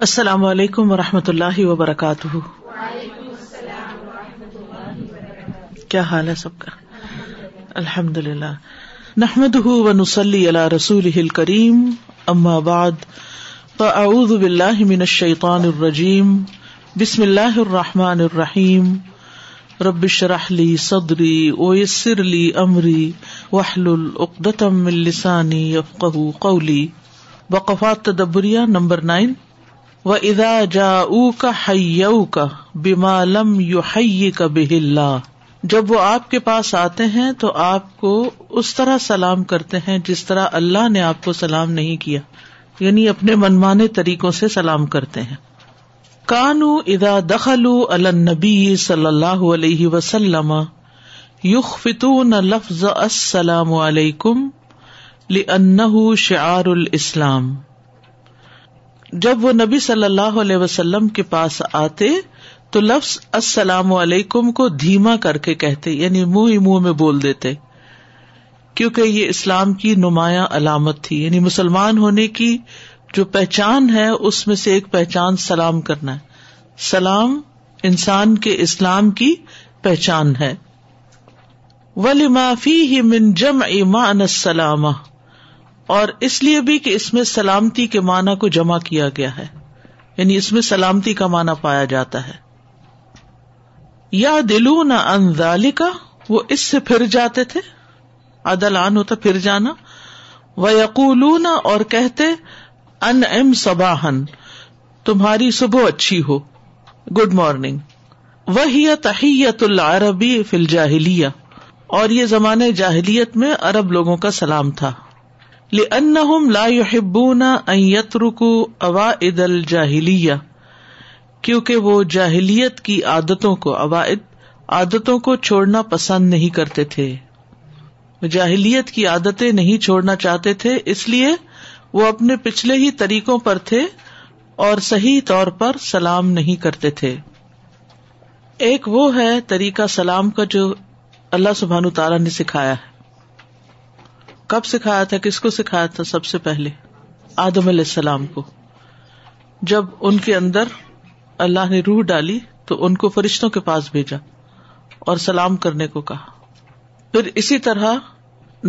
السلام علیکم و رحمۃ اللہ وبرکاتہ۔ کیا حال ہے سب کا؟ الحمد للہ نحمد و نسلی اللہ رسول کریم اما بعد، فاعوذ باللہ من الشیطان الرجیم، بسم اللہ الرحمٰن الرحیم۔ ربش رحلی صدری اویسر لی امری وحل العقدم السانی یفق قولی۔ وقفات تدبریہ نمبر نائن۔ و ادا جا کا حیو کا بیمالم یو حی کا بہلا جب وہ آپ کے پاس آتے ہیں تو آپ کو اس طرح سلام کرتے ہیں جس طرح اللہ نے آپ کو سلام نہیں کیا۔ یعنی اپنے منمانے طریقوں سے سلام کرتے ہیں۔ کانو ادا دخل النبی صلی اللہ علیہ وسلم یخ فتون لفظ السلام علیکم لأنه شعار الاسلام۔ جب وہ نبی صلی اللہ علیہ وسلم کے پاس آتے تو لفظ السلام علیکم کو دھیما کر کے کہتے یعنی منہ ہی منہ میں بول دیتے، کیونکہ یہ اسلام کی نمایاں علامت تھی یعنی مسلمان ہونے کی جو پہچان ہے، اس میں سے ایک پہچان سلام کرنا ہے۔ سلام انسان کے اسلام کی پہچان ہے۔ ولی معافی ہی من جم ایمان السلامہ اور اس لیے بھی کہ اس میں سلامتی کے معنی کو جمع کیا گیا ہے۔ یعنی اس میں سلامتی کا معنی پایا جاتا ہے۔ یا دلو نہ انزالی کا وہ اس سے پھر جاتے تھے۔ عدل آن ہوتا پھر جانا۔ وہ یقول اور کہتے ان ام سباہن تمہاری صبح اچھی ہو۔ Good morning. وہی تحیت العربی فل جاہلیہ اور یہ زمانے جاہلیت میں ارب لوگوں کا سلام تھا۔ لأنهم لا يحبون ان يتركوا اوائد الجاہلیہ کیونکہ وہ جاہلیت کی عادتوں کو اوائد عادتوں کو چھوڑنا پسند نہیں کرتے تھے۔ جاہلیت کی عادتیں نہیں چھوڑنا چاہتے تھے، اس لیے وہ اپنے پچھلے ہی طریقوں پر تھے اور صحیح طور پر سلام نہیں کرتے تھے۔ ایک وہ ہے طریقہ سلام کا جو اللہ سبحان تعالیٰ نے سکھایا ہے۔ کب سکھایا تھا؟ کس کو سکھایا تھا سب سے پہلے؟ آدم علیہ السلام کو۔ جب ان کے اندر اللہ نے روح ڈالی تو ان کو فرشتوں کے پاس بھیجا اور سلام کرنے کو کہا۔ پھر اسی طرح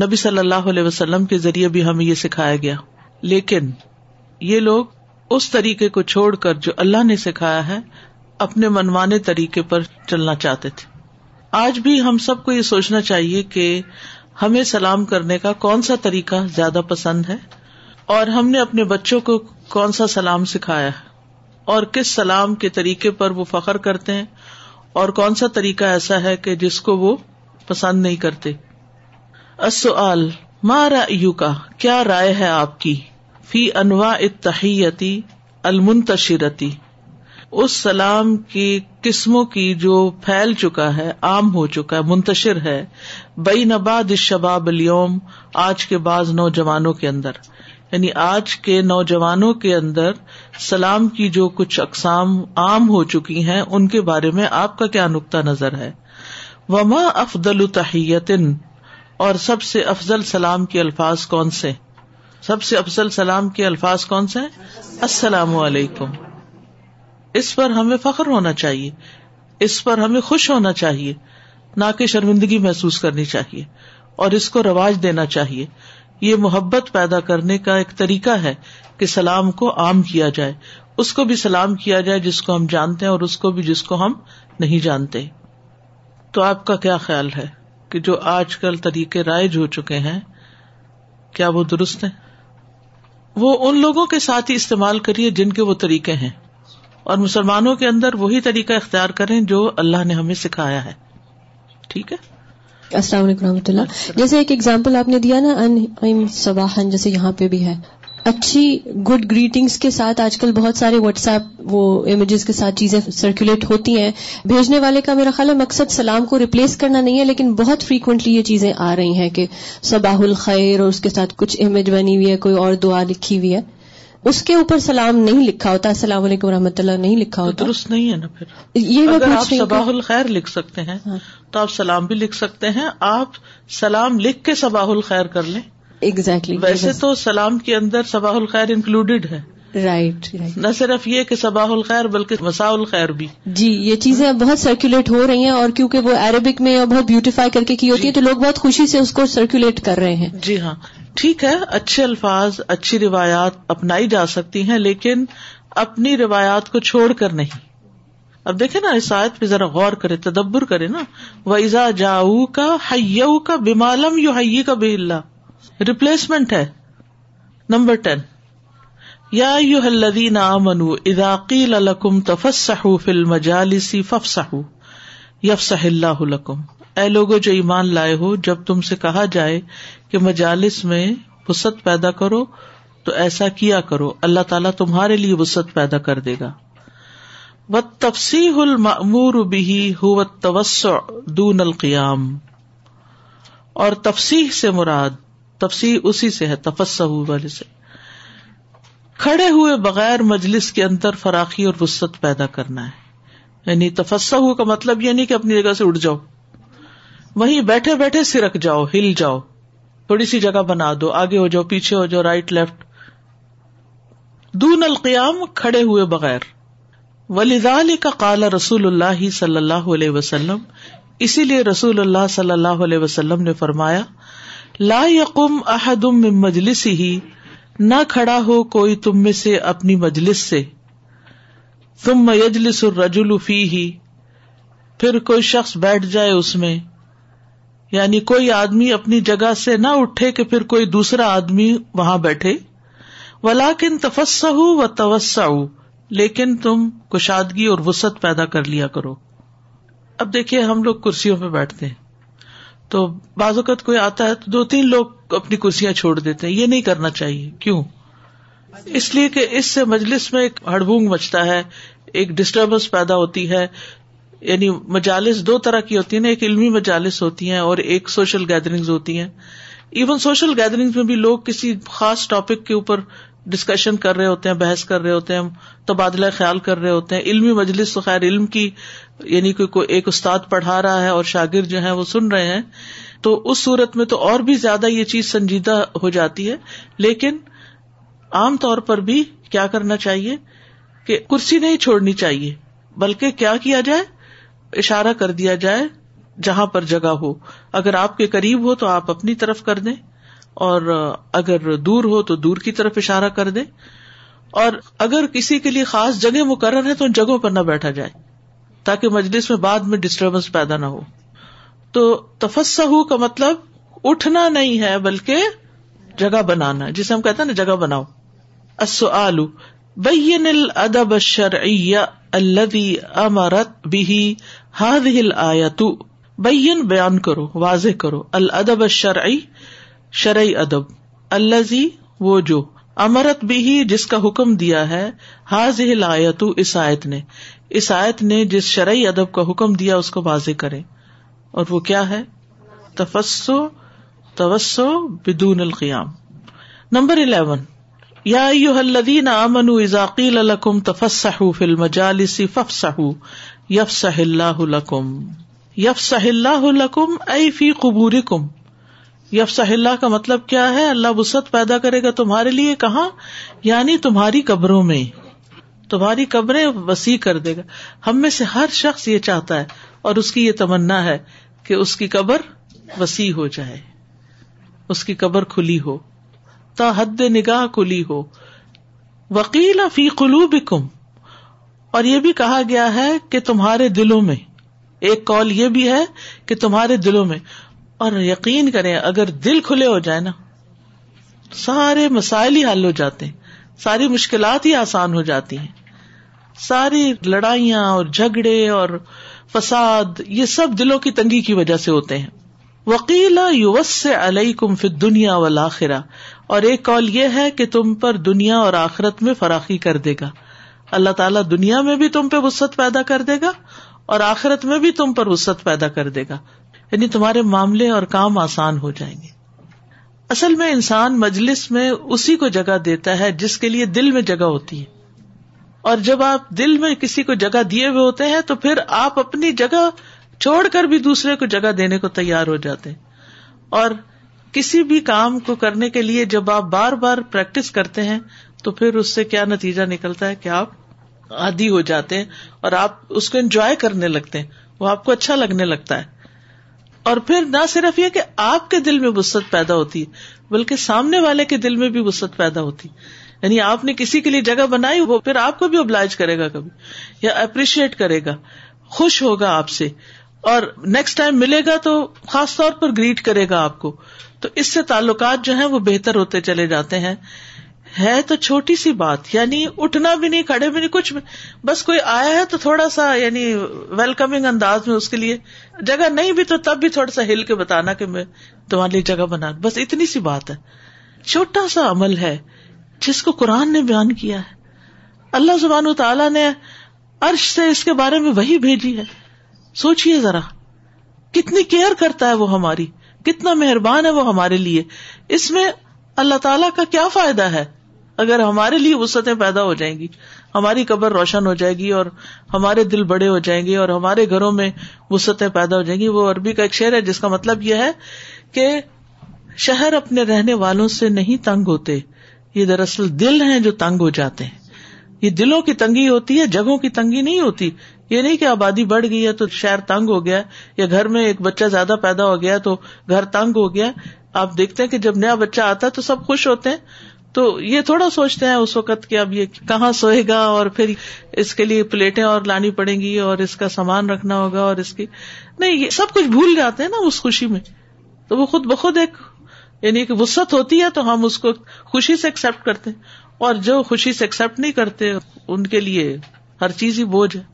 نبی صلی اللہ علیہ وسلم کے ذریعے بھی ہمیں یہ سکھایا گیا۔ لیکن یہ لوگ اس طریقے کو چھوڑ کر جو اللہ نے سکھایا ہے، اپنے منوانے طریقے پر چلنا چاہتے تھے۔ آج بھی ہم سب کو یہ سوچنا چاہیے کہ ہمیں سلام کرنے کا کون سا طریقہ زیادہ پسند ہے؟ اور ہم نے اپنے بچوں کو کون سا سلام سکھایا ہے؟ اور کس سلام کے طریقے پر وہ فخر کرتے ہیں؟ اور کون سا طریقہ ایسا ہے کہ جس کو وہ پسند نہیں کرتے؟ اصل مارا یو کا کیا رائے ہے آپ کی؟ فی انواع اتحیتی المنتشرتی۔ اس سلام کی قسموں کی جو پھیل چکا ہے، عام ہو چکا ہے، منتشر ہے بئی نباد شباب اليوم، آج کے بعض نوجوانوں کے اندر۔ یعنی آج کے نوجوانوں کے اندر سلام کی جو کچھ اقسام عام ہو چکی ہیں، ان کے بارے میں آپ کا کیا نقطہ نظر ہے؟ وما افضل تحیتن اور سب سے افضل سلام کے الفاظ کون سے؟ سب سے افضل سلام کے الفاظ کون سے؟ السلام علیکم۔ اس پر ہمیں فخر ہونا چاہیے۔ اس پر ہمیں خوش ہونا چاہیے۔ نہ کہ شرمندگی محسوس کرنی چاہیے اور اس کو رواج دینا چاہیے۔ یہ محبت پیدا کرنے کا ایک طریقہ ہے کہ سلام کو عام کیا جائے۔ اس کو بھی سلام کیا جائے جس کو ہم جانتے ہیں اور اس کو بھی جس کو ہم نہیں جانتے۔ تو آپ کا کیا خیال ہے کہ جو آج کل طریقے رائج ہو چکے ہیں، کیا وہ درست ہیں؟ وہ ان لوگوں کے ساتھ ہی استعمال کریے جن کے وہ طریقے ہیں۔ اور مسلمانوں کے اندر وہی طریقہ اختیار کریں جو اللہ نے ہمیں سکھایا ہے۔ ٹھیک ہے؟ السلام علیکم رحمۃ اللہ۔ جیسے ایک ایگزامپل آپ نے دیا نا، ان سباہن جیسے یہاں پہ بھی ہے۔ اچھی گڈ گریٹنگس کے ساتھ آج کل بہت سارے واٹس ایپ وہ امیجز کے ساتھ چیزیں سرکولیٹ ہوتی ہیں۔ بھیجنے والے کا میرا خیال ہے مقصد سلام کو ریپلیس کرنا نہیں ہے، لیکن بہت فریکوینٹلی یہ چیزیں آ رہی ہیں کہ صباح الخیر اور اس کے ساتھ کچھ امیج بنی ہوئی ہے، کوئی اور دعا لکھی ہوئی ہے۔ اس کے اوپر سلام نہیں لکھا ہوتا السلام علیکم رحمۃ اللہ نہیں لکھا ہوتا۔ درست نہیں ہے نا پھر۔ یہ اگر آپ صباح الخیر لکھ سکتے ہیں ہاں۔ تو آپ سلام بھی لکھ سکتے ہیں۔ آپ سلام لکھ کے صباح الخیر کر لیں۔ ایگزیکٹلی ویسے تو سلام کے اندر صباح الخیر انکلوڈیڈ ہے۔ رائٹ نہ صرف یہ کہ صباح الخیر بلکہ مساء الخیر بھی۔ جی یہ چیزیں بہت سرکولیٹ ہو رہی ہیں اور کیونکہ وہ عربک میں بہت بیوٹیفائی کر کے کی ہوتی ہے تو لوگ بہت خوشی سے اس کو سرکولیٹ کر رہے ہیں۔ جی ہاں۔ ٹھیک ہے، اچھے الفاظ، اچھی روایات اپنائی جا سکتی ہیں، لیکن اپنی روایات کو چھوڑ کر نہیں۔ اب دیکھے نا، اس آیت پہ ذرا غور کرے تدبر کرے نا۔ وہ ایزا جاؤ کا حیو کا بیمالم یو حی کا بے اللہ ریپلیسمنٹ ہے۔ نمبر ٹین یا یو الذین آمنوا اذا قیل لکم تفسحوا فی المجالس فافسحوا یفسح اللہ لکم۔ اے لوگو جو ایمان لائے ہو، جب تم سے کہا جائے کہ مجالس میں وسط پیدا کرو، تو ایسا کیا کرو، اللہ تعالیٰ تمہارے لیے وسط پیدا کر دے گا۔ و تفصیح المور بھی ہو توسع دون القیام اور تفصیح سے مراد تفصیح اسی سے ہے تفسہ والے سے۔ کھڑے ہوئے بغیر مجلس کے اندر فراخی اور وسط پیدا کرنا ہے۔ یعنی تفسہ کا مطلب یہ نہیں کہ اپنی جگہ سے اٹھ جاؤ۔ وہیں بیٹھے بیٹھے سرک جاؤ، ہل جاؤ۔ تھوڑی سی جگہ بنا دو، آگے ہو جاؤ، پیچھے ہو جاؤ رائٹ لیفٹ دون القیام کھڑے ہوئے بغیر۔ ولیزال کا کالا رسول اللہ صلی اللہ علیہ وسلم۔ اسی لیے رسول اللہ صلی اللہ علیہ وسلم نے فرمایا، لا یقم احدم مجلس ہی نہ کھڑا ہو کوئی تم میں سے اپنی مجلس سے۔ تم مجلس الرجل فی ہی پھر کوئی شخص بیٹھ جائے اس میں۔ یعنی کوئی آدمی اپنی جگہ سے نہ اٹھے کہ پھر کوئی دوسرا آدمی وہاں بیٹھے۔ ولاکن تفسہ و توسع لیکن تم کشادگی اور وسط پیدا کر لیا کرو۔ اب دیکھیے ہم لوگ کرسیوں پہ بیٹھتے ہیں۔ تو بعض اوقات کوئی آتا ہے تو دو تین لوگ اپنی کرسیاں چھوڑ دیتے ہیں۔ یہ نہیں کرنا چاہیے۔ کیوں؟ اس لیے کہ اس سے مجلس میں ایک ہڑبونگ مچتا ہے، ایک ڈسٹربینس پیدا ہوتی ہے۔ یعنی مجالس دو طرح کی ہوتی ہیں نا ایک علمی مجالس ہوتی ہیں اور ایک سوشل گیدرنگ ہوتی ہیں۔ ایون سوشل گیدرنگ میں بھی لوگ کسی خاص ٹاپک کے اوپر ڈسکشن کر رہے ہوتے ہیں، بحث کر رہے ہوتے ہیں، تبادلہ خیال کر رہے ہوتے ہیں۔ علمی مجلس تو خیر علم کی یعنی کوئی ایک استاد پڑھا رہا ہے اور شاگرد جو ہے وہ سن رہے ہیں۔ تو اس صورت میں تو اور بھی زیادہ یہ چیز سنجیدہ ہو جاتی ہے۔ لیکن عام طور پر بھی کیا کرنا چاہیے کہ کرسی نہیں چھوڑنی چاہیے، بلکہ کیا کیا جائے؟ اشارہ کر دیا جائے جہاں پر جگہ ہو۔ اگر آپ کے قریب ہو تو آپ اپنی طرف کر دیں، اور اگر دور ہو تو دور کی طرف اشارہ کر دے اور اگر کسی کے لیے خاص جگہ مقرر ہے تو ان جگہوں پر نہ بیٹھا جائے، تاکہ مجلس میں بعد میں ڈسٹربینس پیدا نہ ہو۔ تو تفسہ کا مطلب اٹھنا نہیں ہے، بلکہ جگہ بنانا جسے ہم کہتے ہیں نا، جگہ بناؤ۔ السؤال، بین الادب الشرعی الذي امرت به هذه الايه بین بیان کرو، واضح کرو. الادب الشرعی شرعی ادب. اللہ وہ جو امرت بھی ہی جس کا حکم دیا ہے حاض آیت اس آیت نے. اس آیت نے جس شرعی ادب کا حکم دیا، اس کو واضح کرے. اور وہ کیا ہے؟ تفسو، توسو بدون القیام. Number eleven. یا الذین آمنوا اذا قیل لکم تفسحوا فی المجالس فافسحوا. یفسح اللہ لکم، یفسح اللہ لکم ای فی قبورکم۔ یفسہ اللہ کا مطلب کیا ہے؟ اللہ وسط پیدا کرے گا تمہارے لیے کہاں؟ یعنی تمہاری قبروں میں۔ تمہاری قبریں وسیع کر دے گا۔ ہم میں سے ہر شخص یہ چاہتا ہے اور اس کی یہ تمنا ہے کہ اس کی قبر وسیع ہو جائے۔ اس کی قبر کھلی ہو۔ تا حد نگاہ کھلی ہو۔ وکیل فی قلوب اور یہ بھی کہا گیا ہے کہ تمہارے دلوں میں، ایک کال یہ بھی ہے کہ تمہارے دلوں میں، اور یقین کریں اگر دل کھلے ہو جائے نا، سارے مسائل ہی حل ہو جاتے ہیں، ساری مشکلات ہی آسان ہو جاتی ہیں، ساری لڑائیاں اور جھگڑے اور فساد، یہ سب دلوں کی تنگی کی وجہ سے ہوتے ہیں۔ وکیلا یوس سے علیہ کم فت دنیا و اور ایک کال یہ ہے کہ تم پر دنیا اور آخرت میں فراخی کر دے گا۔ اللہ تعالیٰ دنیا میں بھی تم پہ وسط پیدا کر دے گا اور آخرت میں بھی تم پر وسط پیدا کر دے گا۔ یعنی تمہارے معاملے اور کام آسان ہو جائیں گے۔ اصل میں انسان مجلس میں اسی کو جگہ دیتا ہے جس کے لیے دل میں جگہ ہوتی ہے۔ اور جب آپ دل میں کسی کو جگہ دیے ہوئے ہوتے ہیں تو پھر آپ اپنی جگہ چھوڑ کر بھی دوسرے کو جگہ دینے کو تیار ہو جاتے ہیں۔ اور کسی بھی کام کو کرنے کے لیے جب آپ بار بار پریکٹس کرتے ہیں تو پھر اس سے کیا نتیجہ نکلتا ہے کہ آپ عادی ہو جاتے ہیں اور آپ اس کو انجوائے کرنے لگتے ہیں۔ وہ آپ کو اچھا لگنے لگتا ہے۔ اور پھر نہ صرف یہ کہ آپ کے دل میں وسط پیدا ہوتی ہے، بلکہ سامنے والے کے دل میں بھی وسط پیدا ہوتی یعنی آپ نے کسی کے لیے جگہ بنائی، وہ پھر آپ کو بھی ابلائج کرے گا کبھی، یا اپریشیٹ کرے گا۔ خوش ہوگا آپ سے۔ اور نیکسٹ ٹائم ملے گا تو خاص طور پر گریٹ کرے گا آپ کو۔ تو اس سے تعلقات جو ہیں وہ بہتر ہوتے چلے جاتے ہیں۔ ہے تو چھوٹی سی بات یعنی اٹھنا بھی نہیں، کھڑے بھی نہیں، کچھ بھی بس کوئی آیا ہے تو تھوڑا سا یعنی ویلکمنگ انداز میں اس کے لیے۔ جگہ نہیں بھی تو تب بھی تھوڑا سا ہل کے بتانا کہ میں تمہارے لیے جگہ بنا۔ بس اتنی سی بات ہے۔ چھوٹا سا عمل ہے جس کو قرآن نے بیان کیا ہے۔ اللہ زبان تعالیٰ نے عرش سے اس کے بارے میں وہی بھیجی ہے۔ سوچیے ذرا، کتنی کیئر کرتا ہے وہ ہماری؟ کتنا مہربان ہے وہ ہمارے لیے۔ اس میں اللہ تعالیٰ کا کیا فائدہ ہے؟ اگر ہمارے لیے وسطیں پیدا ہو جائیں گی، ہماری قبر روشن ہو جائے گی اور ہمارے دل بڑے ہو جائیں گے اور ہمارے گھروں میں وسطیں پیدا ہو جائیں گی، وہ عربی کا ایک شعر ہے جس کا مطلب یہ ہے کہ شہر اپنے رہنے والوں سے نہیں تنگ ہوتے، یہ دراصل دل ہیں جو تنگ ہو جاتے ہیں۔ یہ دلوں کی تنگی ہوتی ہے، جگہوں کی تنگی نہیں ہوتی۔ یہ نہیں کہ آبادی بڑھ گئی ہے تو شہر تنگ ہو گیا، یا گھر میں ایک بچہ زیادہ پیدا ہو گیا تو گھر تنگ ہو گیا۔ آپ دیکھتے ہیں کہ جب نیا بچہ آتا ہے تو سب خوش ہوتے ہیں۔ تو یہ تھوڑا سوچتے ہیں اس وقت کہ اب یہ کہاں سوئے گا اور پھر اس کے لیے پلیٹیں اور لانی پڑیں گی اور اس کا سامان رکھنا ہوگا اور اس کی نہیں، یہ سب کچھ بھول جاتے ہیں نا اس خوشی میں۔ تو وہ خود بخود ایک یعنی کہ وسط ہوتی ہے تو ہم اس کو خوشی سے ایکسپٹ کرتے ہیں۔ اور جو خوشی سے ایکسپٹ نہیں کرتے، ان کے لیے ہر چیز ہی بوجھ ہے۔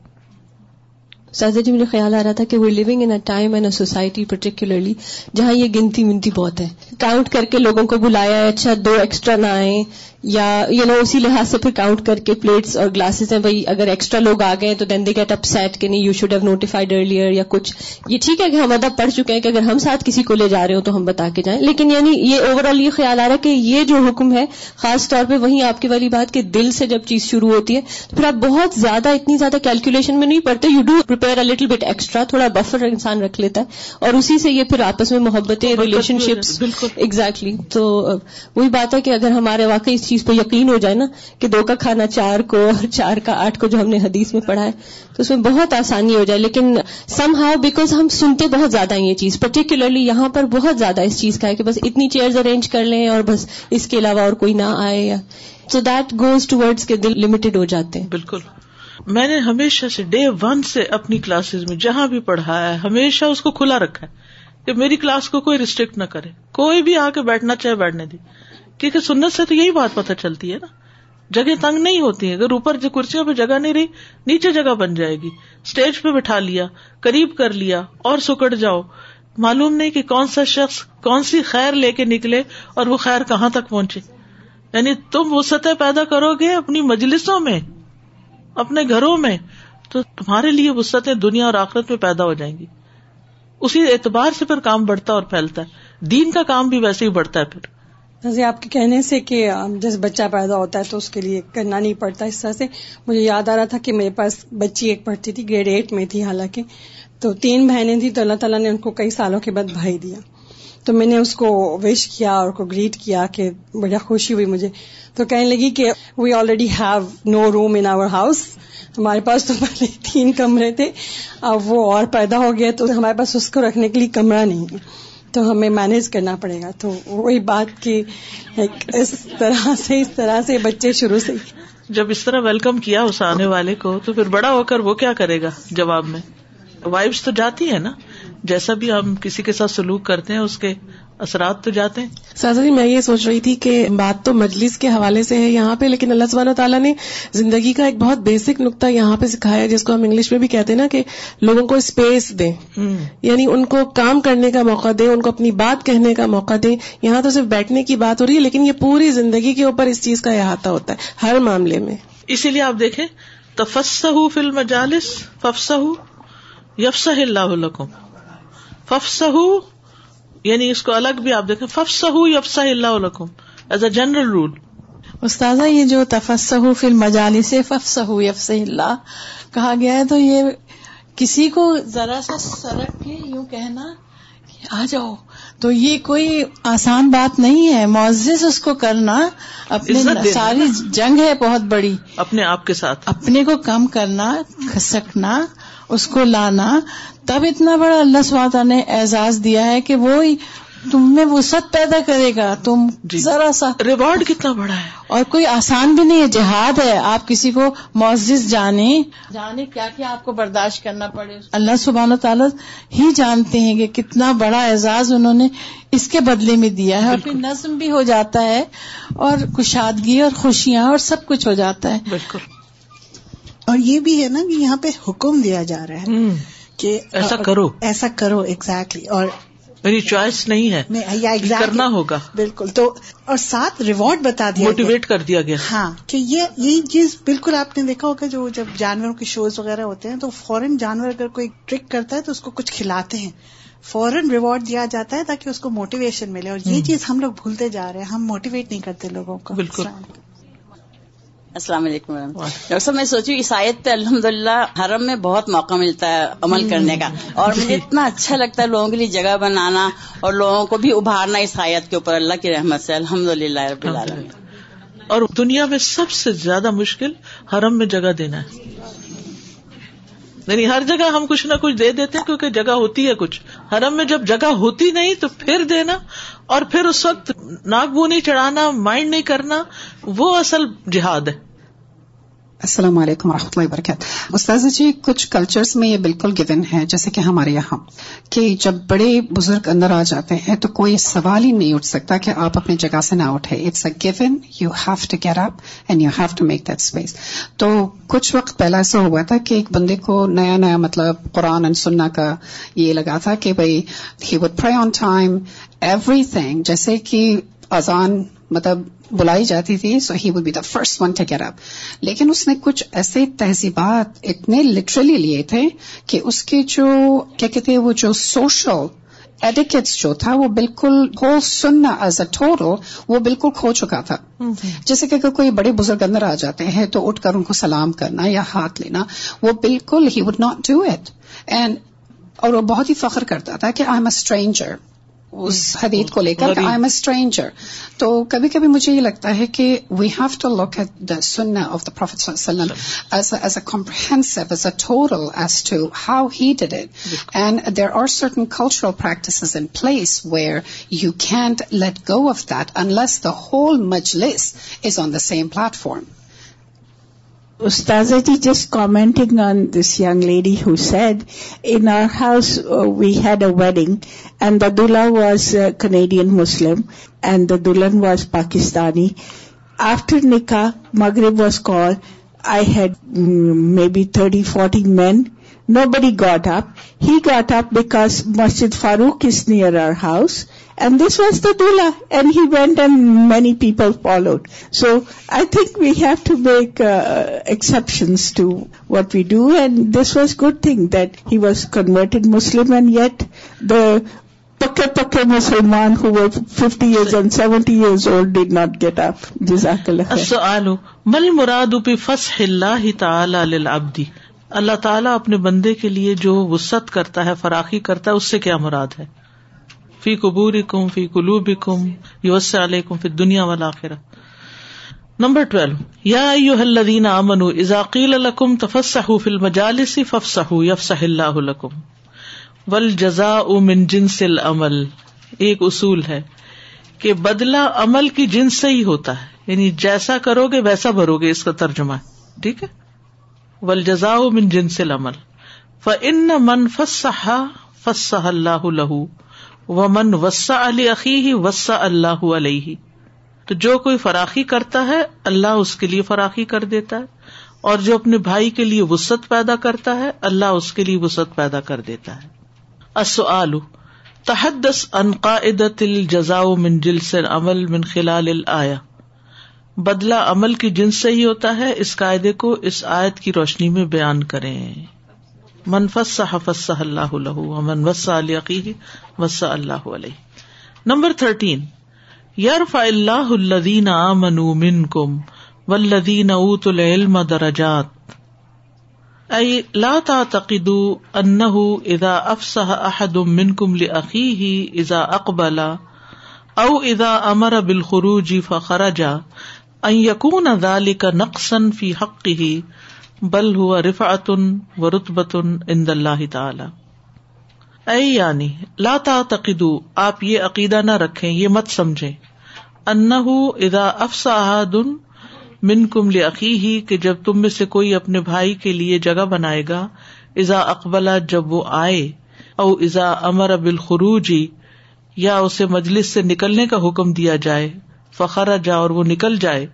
سازا جی مجھے خیال آ رہا تھا کہ we living in time and a society particularly جہاں یہ گنتی ونتی بہت ہے کاؤنٹ کر کے لوگوں کو بلایا ہے اچھا دو ایکسٹرا نہ آئے یا یو نو اسی لحاظ سے پھر کاؤنٹ کر کے پلیٹس اور گلاسز ہیں بھائی اگر ایکسٹرا لوگ آ گئے تو then they get upset کہ نہیں you should have notified earlier یا کچھ۔ یہ ٹھیک ہے کہ ہم ادب پڑھ چکے ہیں کہ اگر ہم ساتھ کسی کو لے جا رہے ہو تو ہم بتا کے جائیں۔ لیکن یعنی یہ اوور آل یہ خیال آ رہا ہے کہ یہ جو حکم ہے خاص طور پہ وہیں آپ کی والی بات کہ دل سے جب چیز شروع ہوتی ہے تو پھر آپ بہت زیادہ اتنی زیادہ کیلکولیشن میں نہیں پڑتے you do prepare little bit extra تھوڑا بفر انسان رکھ لیتا ہے۔ اور اسی سے یہ پھر آپس میں محبتیں ریلیشن شپس ایگزیکٹلی تو وہی بات ہے کہ اگر ہمارے واقعی چیز پہ یقین ہو جائے نا کہ دو کا کھانا چار کو اور چار کا آٹھ کو جو ہم نے حدیث میں پڑھا ہے، تو اس میں بہت آسانی ہو جائے، لیکن سم ہاؤ بیکاز ہم سنتے بہت زیادہ ہیں یہ چیز پرٹیکولرلی یہاں پر بہت زیادہ اس چیز کا ہے کہ بس اتنی چیئرز ارینج کر لیں اور بس اس کے علاوہ اور کوئی نہ آئے یا so that goes to word کے دل لمیٹڈ ہو جاتے ہیں۔ بالکل۔ میں نے ہمیشہ سے ڈے ون سے اپنی کلاسز میں جہاں بھی پڑھایا ہے، ہمیشہ اس کو کھلا رکھا ہے کہ میری کلاس کو کوئی ریسٹرکٹ نہ کرے، کوئی بھی آ کے بیٹھنا چاہے بیٹھنے دی۔ کیونکہ سنت سے تو یہی بات پتہ چلتی ہے نا۔ جگہ تنگ نہیں ہوتی ہے اگر اوپر کرسیوں پہ جگہ نہیں رہی، نیچے جگہ بن جائے گی۔ اسٹیج پہ بٹھا لیا، قریب کر لیا، اور سکڑ جاؤ۔ معلوم نہیں کہ کون سا شخص کون سی خیر لے کے نکلے اور وہ خیر کہاں تک پہنچے۔ یعنی تم وہ سطح پیدا کرو گے اپنی مجلسوں میں، اپنے گھروں میں، تو تمہارے لیے وسطیں دنیا اور آخرت میں پیدا ہو جائیں گی۔ اسی اعتبار سے پھر کام بڑھتا اور پھیلتا ہے۔ دین کا کام بھی ویسے ہی بڑھتا ہے پھر۔ جیسے آپ کے کہنے سے کہ جیسے بچہ پیدا ہوتا ہے تو اس کے لیے کرنا نہیں پڑتا، اس طرح سے مجھے یاد آ رہا تھا کہ میرے پاس بچی ایک پڑھتی تھی، گریڈ ایٹ میں تھی حالانکہ۔ تو تین بہنیں تھیں تو اللہ تعالیٰ نے ان کو کئی سالوں کے بعد بھائی دیا۔ تو میں نے اس کو وش کیا اور کو گریٹ کیا کہ بڑا خوشی ہوئی مجھے۔ تو کہنے لگی کہ we already have no room in our house ہمارے پاس تو پہلے تین کمرے تھے، اب وہ اور پیدا ہو گیا تو ہمارے پاس اس کو رکھنے کے لیے کمرہ نہیں ہے۔ تو ہمیں مینیج کرنا پڑے گا۔ تو وہی بات کی اس طرح سے، اس طرح سے بچے شروع سے۔ جب اس طرح ویلکم کیا اس آنے والے کو، تو پھر بڑا ہو کر وہ کیا کرے گا جواب میں؟ وائفس تو جاتی ہے نا۔ جیسا بھی ہم کسی کے ساتھ سلوک کرتے ہیں، اس کے اثرات تو جاتے ہیں۔ سازا جی میں یہ سوچ رہی تھی کہ بات تو مجلس کے حوالے سے ہے یہاں پہ لیکن اللہ سبحانہ تعالیٰ نے زندگی کا ایک بہت بیسک نقطہ یہاں پہ سکھایا جس کو ہم انگلش میں بھی کہتے ہیں نا کہ لوگوں کو اسپیس دیں۔ یعنی ان کو کام کرنے کا موقع دیں ان کو اپنی بات کہنے کا موقع دیں۔ یہاں تو صرف بیٹھنے کی بات ہو رہی ہے لیکن یہ پوری زندگی کے اوپر اس چیز کا احاطہ ہوتا ہے ہر معاملے میں۔ اسی لیے آپ دیکھیں تفسہ فل مجالس ففسہ یفسہ اللہ ففسہ یعنی اس کو الگ بھی آپ دیکھیں۔ ففسہ یفسا اللہ علیکم ایز اے جنرل رول استاذہ یہ جو تفسہ فی المجالس سے ففسہ یفس اللہ کہا گیا ہے تو یہ کسی کو ذرا سا سرک کے یوں کہنا آ جاؤ۔ تو یہ کوئی آسان بات نہیں ہے۔ معزز اس کو کرنا اپنے ساری جنگ ہے بہت بڑی۔ اپنے آپ کے ساتھ۔ اپنے کو کم کرنا کھسکنا اس کو لانا۔ تب اتنا بڑا اللہ سواتا نے اعزاز دیا ہے کہ وہ تم میں وسط پیدا کرے گا۔ تم جی۔ ذرا سا ریوارڈ کتنا بڑا ہے۔ اور کوئی آسان بھی نہیں ہے جہاد ہے۔ آپ کسی کو معزز جانے۔ جانے کیا کیا آپ کو برداشت کرنا پڑے۔ اللہ سبحانہ تعالیٰ ہی جانتے ہیں کہ کتنا بڑا اعزاز انہوں نے اس کے بدلے میں دیا ہے اور پھر نظم بھی ہو جاتا ہے اور کشادگی اور خوشیاں اور سب کچھ ہو جاتا ہے۔ بالکل۔ اور یہ بھی ہے نا کہ یہاں پہ حکم دیا جا رہا ہے۔ کہ ایسا کرو۔ ایسا کرو ایگزیکٹلی اور میری چوائس نہیں ہے۔ کرنا ہوگا۔ بالکل۔ تو اور ساتھ ریوارڈ بتا دیا موٹیویٹ کر دیا گیا۔ ہاں کہ یہ چیز بالکل آپ نے دیکھا ہوگا جو جب جانوروں کے شوز وغیرہ ہوتے ہیں تو فورن جانور اگر کوئی ٹرک کرتا ہے تو اس کو کچھ کھلاتے ہیں۔ فورن ریوارڈ دیا جاتا ہے تاکہ اس کو موٹیویشن ملے۔ اور یہ چیز ہم لوگ بھولتے جا رہے ہیں۔ ہم موٹیویٹ نہیں کرتے لوگوں کو۔ بالکل۔ السلام علیکم ڈاکٹر صاحب میں سوچوں اس آیت پہ الحمد للہ حرم میں بہت موقع ملتا ہے عمل کرنے کا۔ اور مجھے اتنا اچھا لگتا ہے لوگوں کے لیے جگہ بنانا اور لوگوں کو بھی ابھارنا اس آیت کے اوپر۔ اللہ کی رحمت سے الحمد للہ رب العالمین۔ اور دنیا میں سب سے زیادہ مشکل حرم میں جگہ دینا ہے۔ یعنی ہر جگہ ہم کچھ نہ کچھ دے دیتے ہیں کیونکہ جگہ ہوتی ہے کچھ۔ حرم میں جب جگہ ہوتی نہیں تو پھر دینا اور پھر اس وقت ناک بو نہیں چڑھانا، مائنڈ نہیں کرنا، وہ اصل جہاد ہے۔ السلام علیکم و رحمۃ اللہ وبرکاتہ۔ استاذ جی کچھ کلچرس میں یہ بالکل گیون ہے، جیسے کہ ہمارے یہاں، کہ جب بڑے بزرگ اندر آ جاتے ہیں تو کوئی سوال ہی نہیں اٹھ سکتا کہ آپ اپنی جگہ سے نہ اٹھے it's a given you have to get up and you have to make that space تو کچھ وقت پہلا ایسا ہوا تھا کہ ایک بندے کو نیا نیا مطلب قرآن اینڈ سننا کا یہ لگا تھا کہ بھائی he would pray on time every thing جیسے کہ اذان مطلب بلائی جاتی تھی so he would be the first one take up لیکن اس نے کچھ ایسے تہذیبات اتنے لٹرلی لیے تھے کہ اس کے جو کیا کہتے ہیں وہ جو سوشل ایڈیکٹس جو تھا وہ بالکل ہو سننا ایز اے ٹورو وہ بالکل کھو چکا تھا۔ جیسے کہ اگر کوئی بڑے بزرگ اندر آ جاتے ہیں تو اٹھ کر ان کو سلام کرنا یا ہاتھ لینا وہ بالکل ہی would not do it and اور وہ بہت ہی فخر کرتا تھا کہ آئی ایم اے اسٹرینجر اس حدیث کو لے کر آئی ایم اے اسٹرینجر تو کبھی کبھی مجھے یہ لگتا ہے کہ we have to look at the sun of the prophet as a comprehensive as a total as to how he did it and there are certain cultural practice in place where you can't let go of that unless the whole مجلس is on the same platform Ustaza ji just commenting on this young lady who said, in our house uh, we had a wedding and the dulha was a Canadian Muslim and the dulhan was Pakistani. After nikah, Maghrib was called. I had mm, maybe 30, 40 men. Nobody got up. He got up because Masjid Farooq is near our house and this was the mullah, and he went and many people followed so I think we have to make uh, exceptions to what we do, and this was good thing that he was converted Muslim, and yet پکے پکے مسلمان ہوئے fifty years and seventy years old did not get up جزاک اللہ السؤال مل مراد بفسح اللہ تعالی للعبد اللہ تعالیٰ اپنے بندے کے لیے جو وسط کرتا ہے فراخی کرتا ہے اس سے کیا مراد ہے فی قبور کم فی قلوب کم یوس علیکم فی دنیا والا خیر نمبر ٹویلو، یا الذین آمنوا اذا قیل لکم تفسحوا فی المجالس فافسحوا یفسح اللہ لکم۔ والجزاء من جنس العمل۔ ایک اصول ہے کہ بدلہ عمل کی جنس سے ہی ہوتا ہے۔ یعنی جیسا کرو گے ویسا بھرو گے اس کا ترجمہ ٹھیک ہے؟ ولجزا من جنس العمل۔ فان من فسح فسح اللہ لہو و من وسا علی عقی وسا اللہ علیہ تو جو کوئی فراخی کرتا ہے، اللہ اس کے لیے فراخی کر دیتا ہے۔ اور جو اپنے بھائی کے لیے وسط پیدا کرتا ہے، اللہ اس کے لیے وسط پیدا کر دیتا ہے۔ تحدس انقاعدت الجزا من جلس عمل من خلال الآیا بدلا عمل کی جنس سے ہی ہوتا ہے، اس قاعدے کو اس آیت کی روشنی میں بیان کریں۔ منفس حفص اللہ من وسا علی وسا اللہ علیہ۔ نمبر تھرٹین یارف اللہ الدین من کم ولدین اوت العلم درجات۔ اي لا تعتقدوا انه اذا افصح احد منكم لاخيه اذا اقبل او اذا امر بالخروج فخرج ان يكون ذلك نقصا في حقه بل هو رفعة ورتبة عند الله تعالى اے یعنی لا تعتقدوا آپ یہ عقیدہ نہ رکھیں، یہ مت سمجھیں۔ انه اذا افصح احد من کم لقی ہی کہ جب تم میں سے کوئی اپنے بھائی کے لیے جگہ بنائے گا ازا اقبلا، جب وہ آئے، او ازا امر ابل خروجی یا اسے مجلس سے نکلنے کا حکم دیا جائے فخر جا اور وہ نکل جائے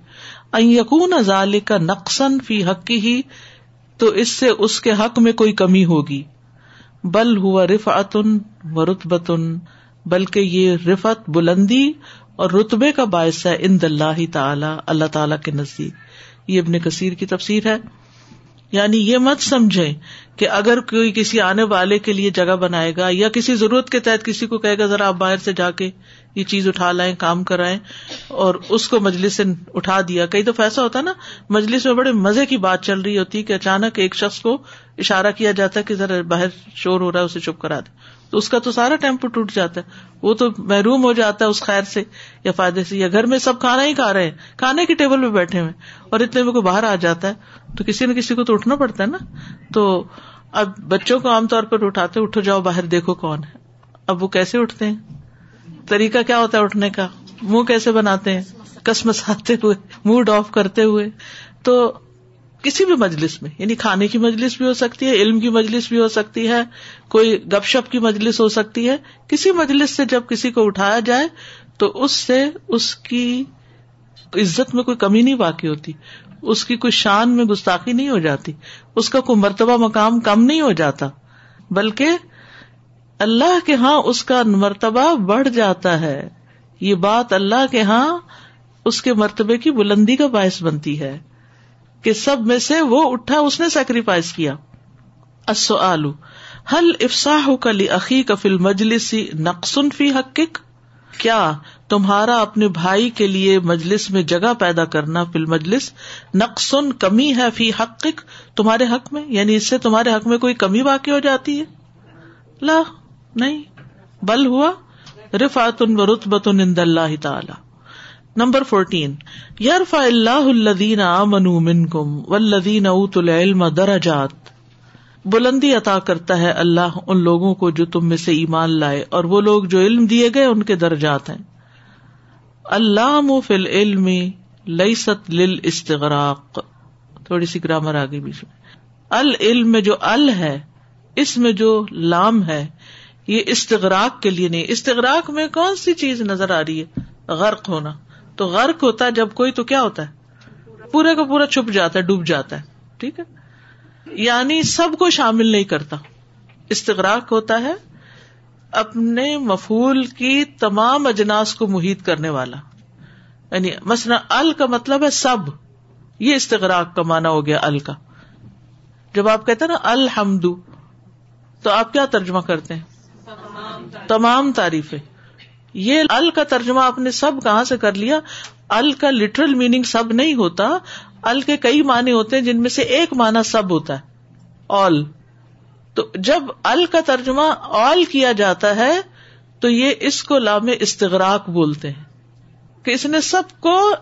یقون ازال کا نقصن فی حق ہی تو اس سے اس کے حق میں کوئی کمی ہوگی۔ بل ہوا رفعتن و رتبتن، بلکہ یہ رفت بلندی اور رتبے کا باعث ہے ان اللہ تعالی اللہ تعالی کے نزدیک۔ یہ ابن کثیر کی تفسیر ہے۔ یعنی یہ مت سمجھے کہ اگر کوئی کسی آنے والے کے لیے جگہ بنائے گا یا کسی ضرورت کے تحت کسی کو کہے گا، ذرا آپ باہر سے جا کے یہ چیز اٹھا لائیں، کام کرائیں، اور اس کو مجلس سے اٹھا دیا۔ کئی تو ایسا ہوتا ہے نا، مجلس میں بڑے مزے کی بات چل رہی ہوتی ہے کہ اچانک ایک شخص کو اشارہ کیا جاتا ہے کہ ذرا باہر شور ہو رہا ہے، اسے چپ کرا دے تو اس کا تو سارا ٹیمپو ٹوٹ جاتا ہے۔ وہ تو محروم ہو جاتا ہے اس خیر سے یا فائدے سے، یا گھر میں سب کھانا ہی کھا رہے ہیں، کھانے کے ٹیبل پہ بیٹھے ہوئے اور اتنے میں کوئی باہر آ جاتا ہے، تو کسی نہ کسی کو تو اٹھنا پڑتا ہے نا۔ تو اب بچوں کو عام طور پر اٹھاتے، اٹھو جاؤ باہر دیکھو کون ہے۔ اب وہ کیسے اٹھتے ہیں؟ طریقہ کیا ہوتا ہے اٹھنے کا؟ منہ کیسے بناتے ہیں؟ کسمساتے ہوئے؟ موڈ آف کرتے ہوئے۔ تو کسی بھی مجلس میں یعنی کھانے کی مجلس بھی ہو سکتی ہے، علم کی مجلس بھی ہو سکتی ہے، کوئی گپ شپ کی مجلس ہو سکتی ہے۔ کسی مجلس سے جب کسی کو اٹھایا جائے، تو اس سے اس کی عزت میں کوئی کمی نہیں واقع ہوتی۔ اس کی کوئی شان میں گستاخی نہیں ہو جاتی۔ اس کا کوئی مرتبہ، مقام کم نہیں ہو جاتا۔ بلکہ اللہ کے ہاں اس کا مرتبہ بڑھ جاتا ہے۔ یہ بات اللہ کے ہاں اس کے مرتبے کی بلندی کا باعث بنتی ہے کہ سب میں سے وہ اٹھا اس نے سیکریفائس کیا۔ آلو حل افساح کلی عقی کا فل مجلس نقصن فی حق کیا تمہارا اپنے بھائی کے لیے مجلس میں جگہ پیدا کرنا فل مجلس نقصن کمی ہے فی حق تمہارے حق میں یعنی اس سے تمہارے حق میں کوئی کمی واقع ہو جاتی ہے؟ لا۔ نہیں بل ہوا رفات و رتبت اللہ تعالی۔ نمبر فورٹین یارفا اللہ الدین امن من کم ولدین اوت العلم دراجات بلندی عطا کرتا ہے اللہ ان لوگوں کو جو تم میں سے ایمان لائے اور وہ لوگ جو علم دیے گئے ان کے درجات ہیں۔ اللہ فل علم لئی ست لل استغراق تھوڑی سی گرامر آگے بیچ میں العلم میں جو ال ہے، اس میں جو لام ہے یہ استغراق کے لیے نہیں. استغراق میں کون سی چیز نظر آ رہی ہے؟ غرق ہونا. تو غرق ہوتا ہے، جب کوئی تو کیا ہوتا ہے؟ پورے کا پورا چھپ جاتا ہے، ڈوب جاتا ہے. ٹھیک ہے؟ یعنی سب کو شامل نہیں کرتا. استغراق ہوتا ہے اپنے مفول کی تمام اجناس کو محیط کرنے والا. یعنی مثلا ال کا مطلب ہے سب. یہ استغراق کا مانا ہو گیا ال کا. جب آپ کہتے ہیں نا الحمد تو آپ کیا ترجمہ کرتے ہیں؟ تمام تعریفیں۔ یہ ال کا ترجمہ آپ نے سب کہاں سے کر لیا؟ ال کا لٹرل میننگ سب نہیں ہوتا۔ ال کے کئی معنی ہوتے ہیں جن میں سے ایک معنی سب ہوتا ہے۔ آل تو جب ال کا ترجمہ آل کیا جاتا ہے، تو یہ اس کو لام استغراق بولتے ہیں۔ کہ اس نے سب کو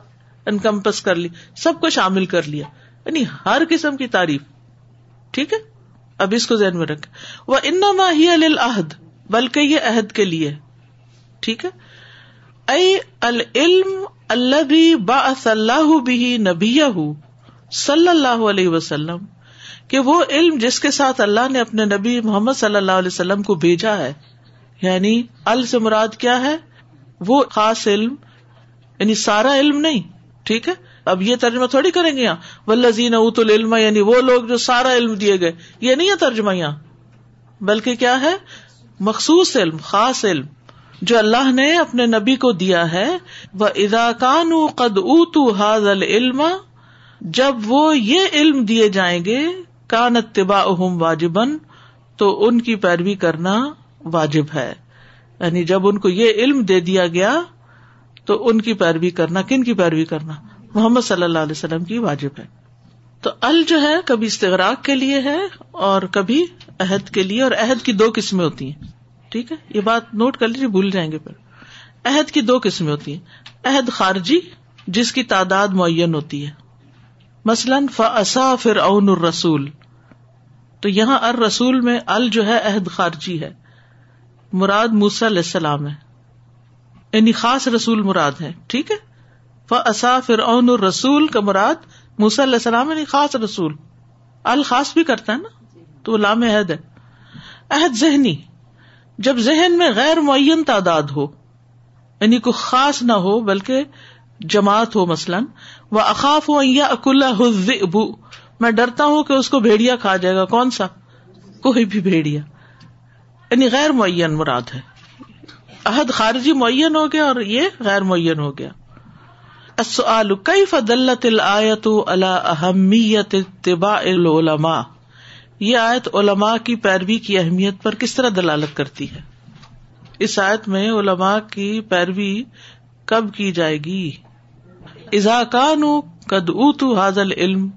انکمپس کر لی، سب کو شامل کر لیا۔ یعنی ہر قسم کی تعریف۔ ٹھیک ہے؟ اب اس کو ذہن میں رکھے وہ انما ہی العہد بلکہ یہ عہد کے لیے۔ ٹھیک ہے؟ اے العلم اللہ بھی با اللہ بھی نبی صلی اللہ علیہ وسلم، کہ وہ علم جس کے ساتھ اللہ نے اپنے نبی محمد صلی اللہ علیہ وسلم کو بھیجا ہے یعنی ال سے مراد کیا ہے؟ وہ خاص علم یعنی سارا علم نہیں۔ ٹھیک ہے؟ اب یہ ترجمہ تھوڑی کریں گے یہاں۔ ولزین اوت العلم یعنی وہ لوگ جو سارا علم دیے گئے، یہ نہیں ہے ترجمہ یہاں۔ بلکہ کیا ہے؟ مخصوص علم، خاص علم، جو اللہ نے اپنے نبی کو دیا ہے۔ وہ اداکان قد اتو حاض العلم، جب وہ یہ علم دیے جائیں گے کان اتبا واجبن تو ان کی پیروی کرنا واجب ہے۔ یعنی جب ان کو یہ علم دے دیا گیا، تو ان کی پیروی کرنا، کن کی پیروی کرنا؟ محمد صلی اللہ علیہ وسلم کی واجب ہے۔ تو ال جو ہے، کبھی استغراق کے لیے ہے اور کبھی عہد کے لیے، اور عہد کی دو قسمیں ہوتی ہیں۔ ٹھیک ہے؟ یہ بات نوٹ کر لیجیے بھول جائیں گے پھر۔ عہد کی دو قسمیں ہوتی ہیں۔ عہد خارجی، جس کی تعداد معین ہوتی ہے۔ مثلاً فسا فر اون الرسول۔ تو یہاں ار رسول میں ال جو ہے، عہد خارجی ہے۔ مراد موسا علیہ السلام ہے۔ یعنی خاص رسول مراد ہے، ٹھیک ہے؟ فسا فر اون الرسول کا مراد موسا علیہ السلام یعنی خاص رسول۔ الخاص بھی کرتا ہے نا؟ تو لام عہد ہے۔ عہد ذہنی۔ جب ذہن میں غیر معین تعداد ہو یعنی کوئی خاص نہ ہو، بلکہ جماعت ہو مثلاً وہ اقاف ہو یا اکلا ہو میں ڈرتا ہوں کہ اس کو بھیڑیا کھا جائے گا۔ کون سا؟ کوئی بھی بھیڑیا۔ یعنی غیر معین مراد ہے۔ عہد خارجی معین ہو گیا اور یہ غیر معین ہو گیا۔ السؤال كيف دلت الآية على أهمية اتباع العلماء؟ یہ آیت علماء کی پیروی کی اہمیت پر کس طرح دلالت کرتی ہے؟ اس آیت میں علماء کی پیروی کب کی جائے گی؟ ازا کان کد اوتو حاضل علم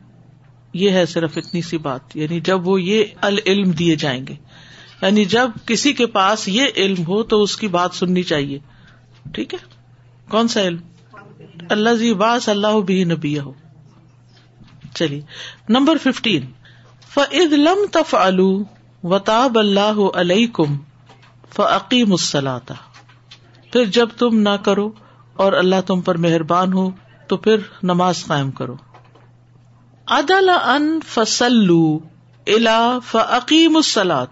یہ ہے صرف اتنی سی بات یعنی جب وہ یہ العلم دیے جائیں گے یعنی جب کسی کے پاس یہ علم ہو تو اس کی بات سننی چاہیے۔ ٹھیک ہے؟ کون سا علم؟ اللہ زی باس اللہ بھی نبی ہو چلیے، نمبر ففٹین فعد لم تف وطاب اللہ علیہ کم فعقیم السلاتا پھر جب تم نہ کرو اور اللہ تم پر مہربان ہو، تو پھر نماز قائم کرو۔ عدل ان فسلو الا فعقیم السلات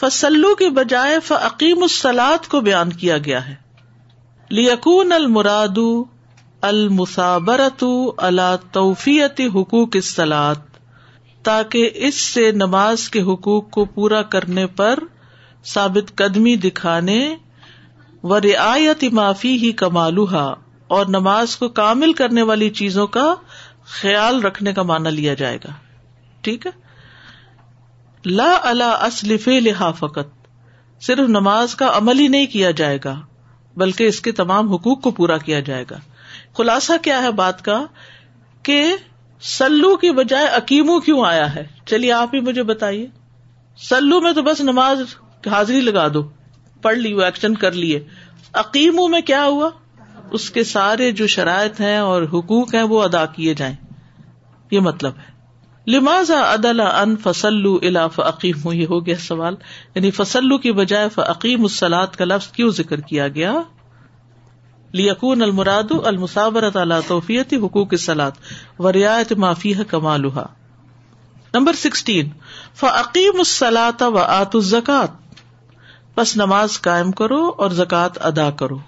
فسلو کے بجائے فعقیم السلاد کو بیان کیا گیا ہے۔ لیکون المراد المسابرت اللہ توفیت حقوق اصطلاح تاکہ اس سے نماز کے حقوق کو پورا کرنے پر ثابت قدمی دکھانے و رعایت معافی ہی کمالوہا اور نماز کو کامل کرنے والی چیزوں کا خیال رکھنے کا معنی لیا جائے گا۔ ٹھیک ہے؟ لا اللہ اسلف لہا فقط، صرف نماز کا عمل ہی نہیں کیا جائے گا، بلکہ اس کے تمام حقوق کو پورا کیا جائے گا۔ خلاصہ کیا ہے بات کا؟ کہ سلو کی بجائے عکیمو کیوں آیا ہے؟ چلیے آپ ہی مجھے بتائیے۔ سلو میں تو بس نماز حاضری لگا دو، پڑھ لی ایکشن کر لیے۔ عقیموں میں کیا ہوا؟ اس کے سارے جو شرائط ہیں اور حقوق ہیں وہ ادا کیے جائیں۔ یہ مطلب ہے۔ لمازا عدل ان فسلو الا فعقیم یہ ہو گیا سوال۔ یعنی فسلو کی بجائے فعقیم السلاد کا لفظ کیوں ذکر کیا گیا؟ لیکون المراد المسابرت اللہ توفیتی حقوق سلاد و رعایت معافی ہے کمال نمبر سکسٹین فعقیم السلاط و آت الزکات بس نماز قائم کرو اور زکوٰۃ ادا کرو۔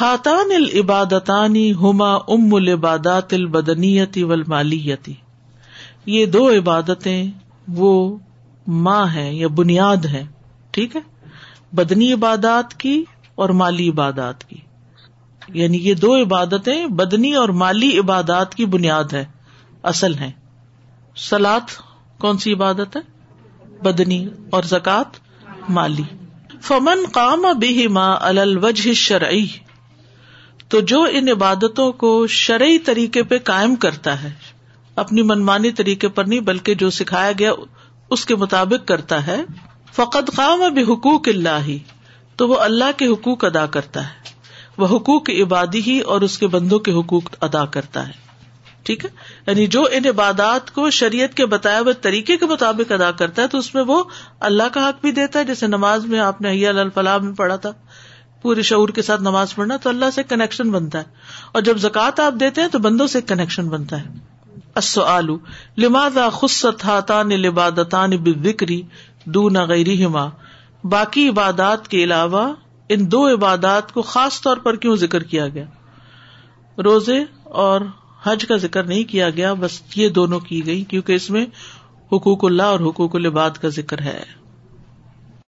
ہاتان العبادتانی ہما ام العبادات البدنیتی والمالیتی یہ دو عبادتیں وہ ماں ہے یا بنیاد ہے ٹھیک ہے؟ بدنی عبادات کی اور مالی عبادات کی۔ یعنی یہ دو عبادتیں بدنی اور مالی عبادات کی بنیاد ہے، اصل ہے سلاد کون سی عبادت ہے؟ بدنی اور زکات مالی۔ فمن قام بہ ماں الوجہ شرعی تو جو ان عبادتوں کو شرعی طریقے پہ قائم کرتا ہے، اپنی منمانی طریقے پر نہیں، بلکہ جو سکھایا گیا اس کے مطابق کرتا ہے فقط قام حقوق اللہ ہی تو وہ اللہ کے حقوق ادا کرتا ہے۔ وہ حقوق عبادی ہی اور اس کے بندوں کے حقوق ادا کرتا ہے۔ ٹھیک ہے؟ یعنی جو ان عبادات کو شریعت کے بتایا ہوئے طریقے کے مطابق ادا کرتا ہے تو اس میں وہ اللہ کا حق بھی دیتا ہے۔ جیسے نماز میں آپ نے الفلاح میں پڑھا تھا، پورے شعور کے ساتھ نماز پڑھنا تو اللہ سے کنیکشن بنتا ہے۔ اور جب زکوٰۃ آپ دیتے ہیں تو بندوں سے کنیکشن بنتا ہے۔ آلو لمادا ہاتان لبادتان بکری دو نہ باقی عبادات کے علاوہ ان دو عبادات کو خاص طور پر کیوں ذکر کیا گیا؟ روزے اور حج کا ذکر نہیں کیا گیا، بس یہ دونوں کی گئی کیونکہ اس میں حقوق اللہ اور حقوق العباد کا ذکر ہے۔